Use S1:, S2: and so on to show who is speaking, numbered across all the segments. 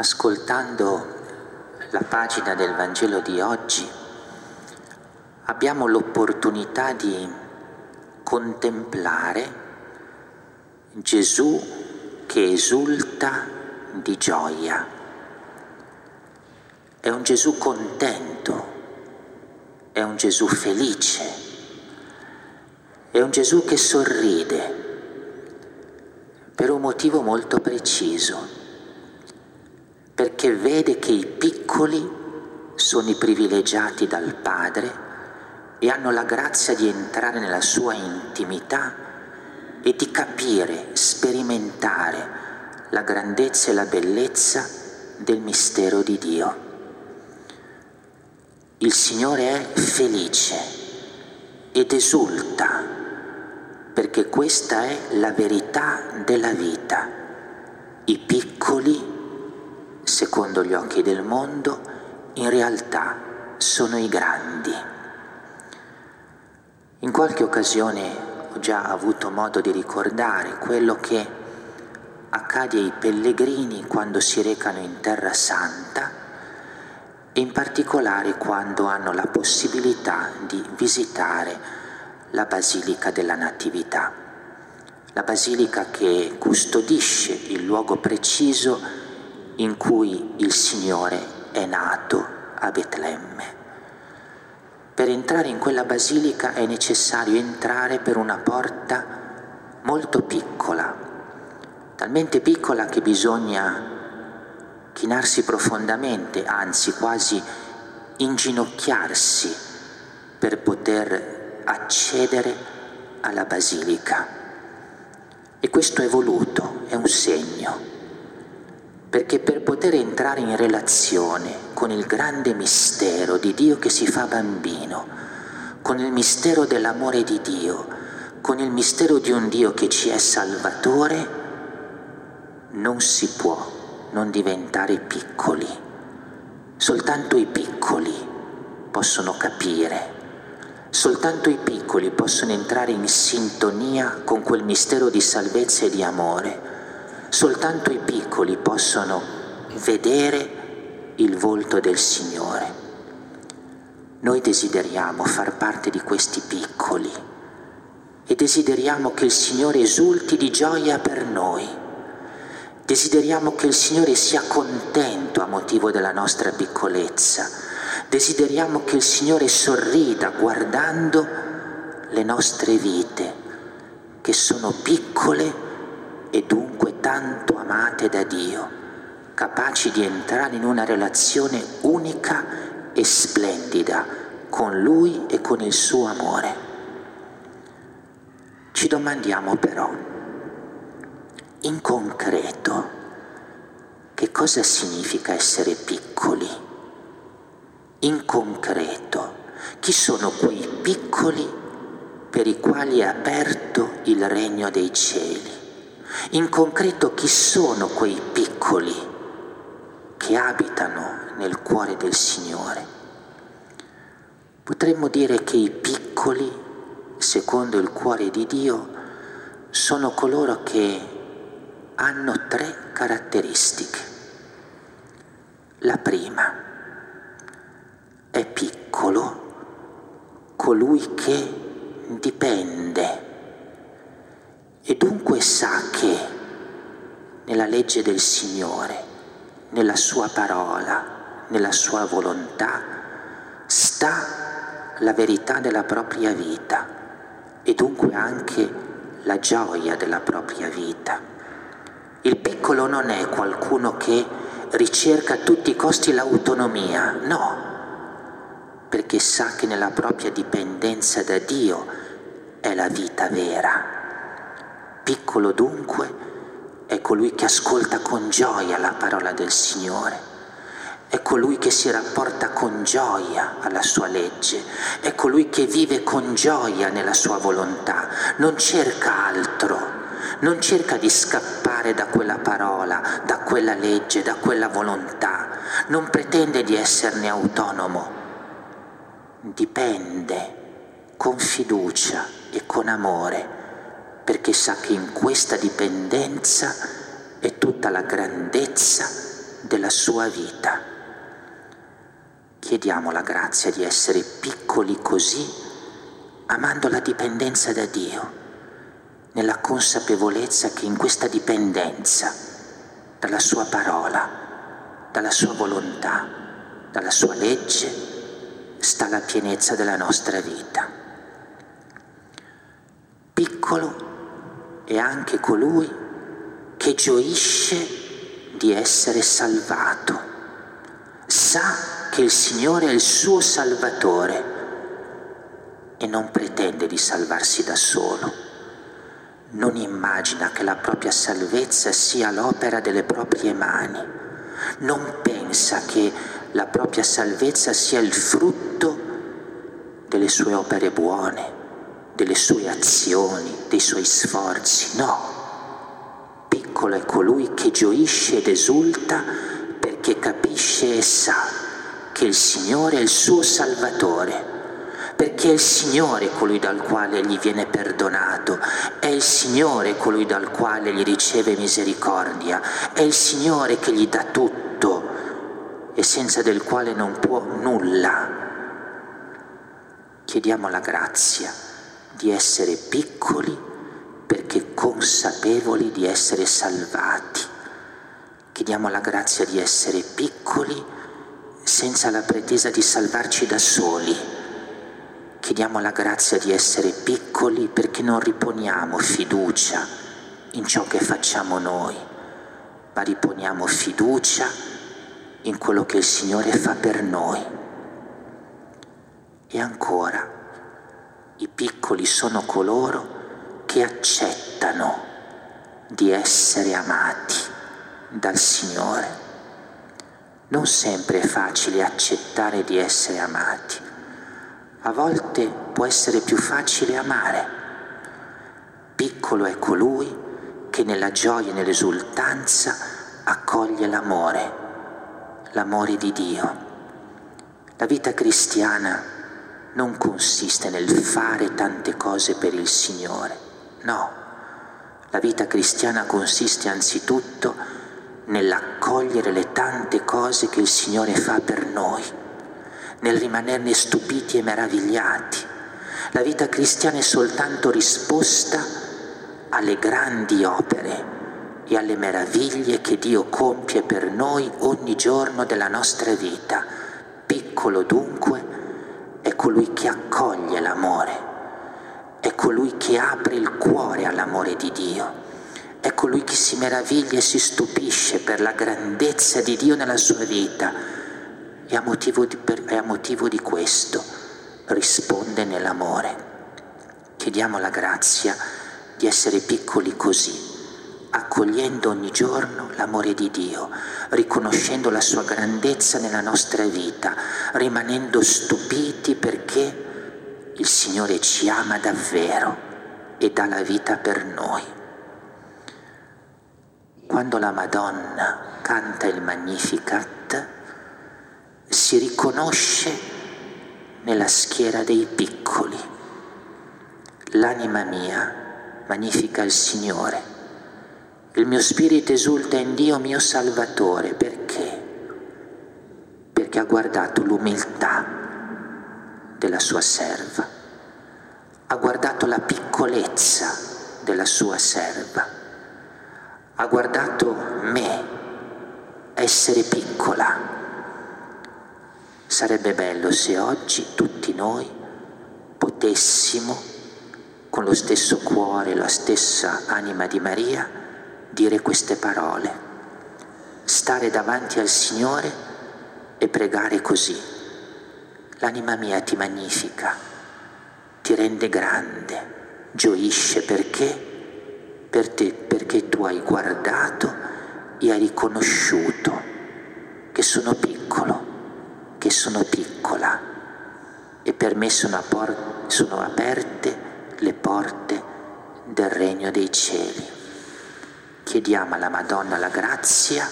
S1: ascoltando la pagina del Vangelo di oggi, abbiamo l'opportunità di contemplare Gesù che esulta di gioia. È un Gesù contento, è un Gesù felice, è un Gesù che sorride per un motivo molto preciso, perché vede che i piccoli sono i privilegiati dal Padre e hanno la grazia di entrare nella sua intimità e di capire, sperimentare la grandezza e la bellezza del mistero di Dio. Il Signore è felice ed esulta perché questa è la verità della vita. I piccoli, secondo gli occhi del mondo, in realtà sono i grandi. In qualche occasione ho già avuto modo di ricordare quello che accade ai pellegrini quando si recano in Terra Santa e in particolare quando hanno la possibilità di visitare la Basilica della Natività, la basilica che custodisce il luogo preciso in cui il Signore è nato a Betlemme. Per entrare in quella basilica è necessario entrare per una porta molto piccola, talmente piccola che bisogna chinarsi profondamente, anzi quasi inginocchiarsi per poter accedere alla basilica. E questo è voluto, è un segno, perché per poter entrare in relazione con il grande mistero di Dio che si fa bambino, con il mistero dell'amore di Dio, con il mistero di un Dio che ci è salvatore, non si può non diventare piccoli. Soltanto i piccoli possono capire, soltanto i piccoli possono entrare in sintonia con quel mistero di salvezza e di amore, soltanto i piccoli possono vedere il volto del Signore. Noi desideriamo far parte di questi piccoli e desideriamo che il Signore esulti di gioia per noi. Desideriamo che il Signore sia contento a motivo della nostra piccolezza. Desideriamo che il Signore sorrida guardando le nostre vite, che sono piccole e dunque tanto amate da Dio capaci di entrare in una relazione unica e splendida con Lui e con il suo amore. Ci domandiamo però, in concreto, che cosa significa essere piccoli? In concreto, chi sono quei piccoli per i quali è aperto il regno dei cieli? In concreto, chi sono quei piccoli che abitano nel cuore del Signore. Potremmo dire che i piccoli, secondo il cuore di Dio, sono coloro che hanno tre caratteristiche. La prima è piccolo colui che dipende e dunque sa che nella legge del Signore nella sua parola, nella sua volontà, sta la verità della propria vita e dunque anche la gioia della propria vita. Il piccolo non è qualcuno che ricerca a tutti i costi l'autonomia, no, perché sa che nella propria dipendenza da Dio è la vita vera. Piccolo dunque è colui che ascolta con gioia la parola del Signore, è colui che si rapporta con gioia alla sua legge, è colui che vive con gioia nella sua volontà, non cerca altro, non cerca di scappare da quella parola, da quella legge, da quella volontà, non pretende di esserne autonomo, dipende con fiducia e con amore perché sa che in questa dipendenza è tutta la grandezza della sua vita. Chiediamo la grazia di essere piccoli così, amando la dipendenza da Dio, nella consapevolezza che in questa dipendenza dalla sua parola, dalla sua volontà, dalla sua legge, sta la pienezza della nostra vita. Piccolo è anche colui che gioisce di essere salvato, sa che il Signore è il suo Salvatore e non pretende di salvarsi da solo. Non immagina che la propria salvezza sia l'opera delle proprie mani. Non pensa che la propria salvezza sia il frutto delle sue opere buone, delle sue azioni, dei suoi sforzi. No, piccolo è colui che gioisce ed esulta perché capisce e sa che il Signore è il suo Salvatore perché è il Signore colui dal quale gli viene perdonato, è il Signore colui dal quale gli riceve misericordia, è il Signore che gli dà tutto e senza del quale non può nulla. Chiediamo la grazia di essere piccoli perché consapevoli di essere salvati. Chiediamo la grazia di essere piccoli senza la pretesa di salvarci da soli. Chiediamo la grazia di essere piccoli perché non riponiamo fiducia in ciò che facciamo noi, ma riponiamo fiducia in quello che il Signore fa per noi. E ancora, i piccoli sono coloro che accettano di essere amati dal Signore. Non sempre è facile accettare di essere amati. A volte può essere più facile amare. Piccolo è colui che nella gioia e nell'esultanza accoglie l'amore l'amore di Dio. La vita cristiana non consiste nel fare tante cose per il Signore, no. La vita cristiana consiste anzitutto nell'accogliere le tante cose che il Signore fa per noi, nel rimanerne stupiti e meravigliati. La vita cristiana è soltanto risposta alle grandi opere e alle meraviglie che Dio compie per noi ogni giorno della nostra vita. Piccolo dunque colui che accoglie l'amore, è colui che apre il cuore all'amore di Dio, è colui che si meraviglia e si stupisce per la grandezza di Dio nella sua vita e a motivo di, per, a motivo di questo risponde nell'amore. Chiediamo la grazia di essere piccoli così accogliendo ogni giorno l'amore di Dio, riconoscendo la sua grandezza nella nostra vita, rimanendo stupiti perché il Signore ci ama davvero e dà la vita per noi. Quando la Madonna canta il Magnificat, si riconosce nella schiera dei piccoli. L'anima mia magnifica il Signore il mio spirito esulta in Dio mio Salvatore. Perché? Perché ha guardato l'umiltà della sua serva, ha guardato la piccolezza della sua serva, ha guardato me, essere piccola. Sarebbe bello se oggi tutti noi potessimo, con lo stesso cuore, la stessa anima di Maria, dire queste parole, stare davanti al Signore e pregare così. L'anima mia ti magnifica, ti rende grande, gioisce perché? Per te, perché tu hai guardato e hai riconosciuto che sono piccolo, che sono piccola e per me sono, sono aperte le porte del regno dei cieli chiediamo alla Madonna la grazia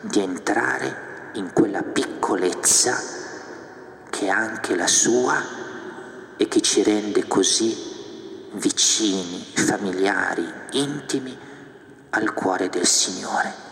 S1: di entrare in quella piccolezza che è anche la sua e che ci rende così vicini, familiari, intimi al cuore del Signore.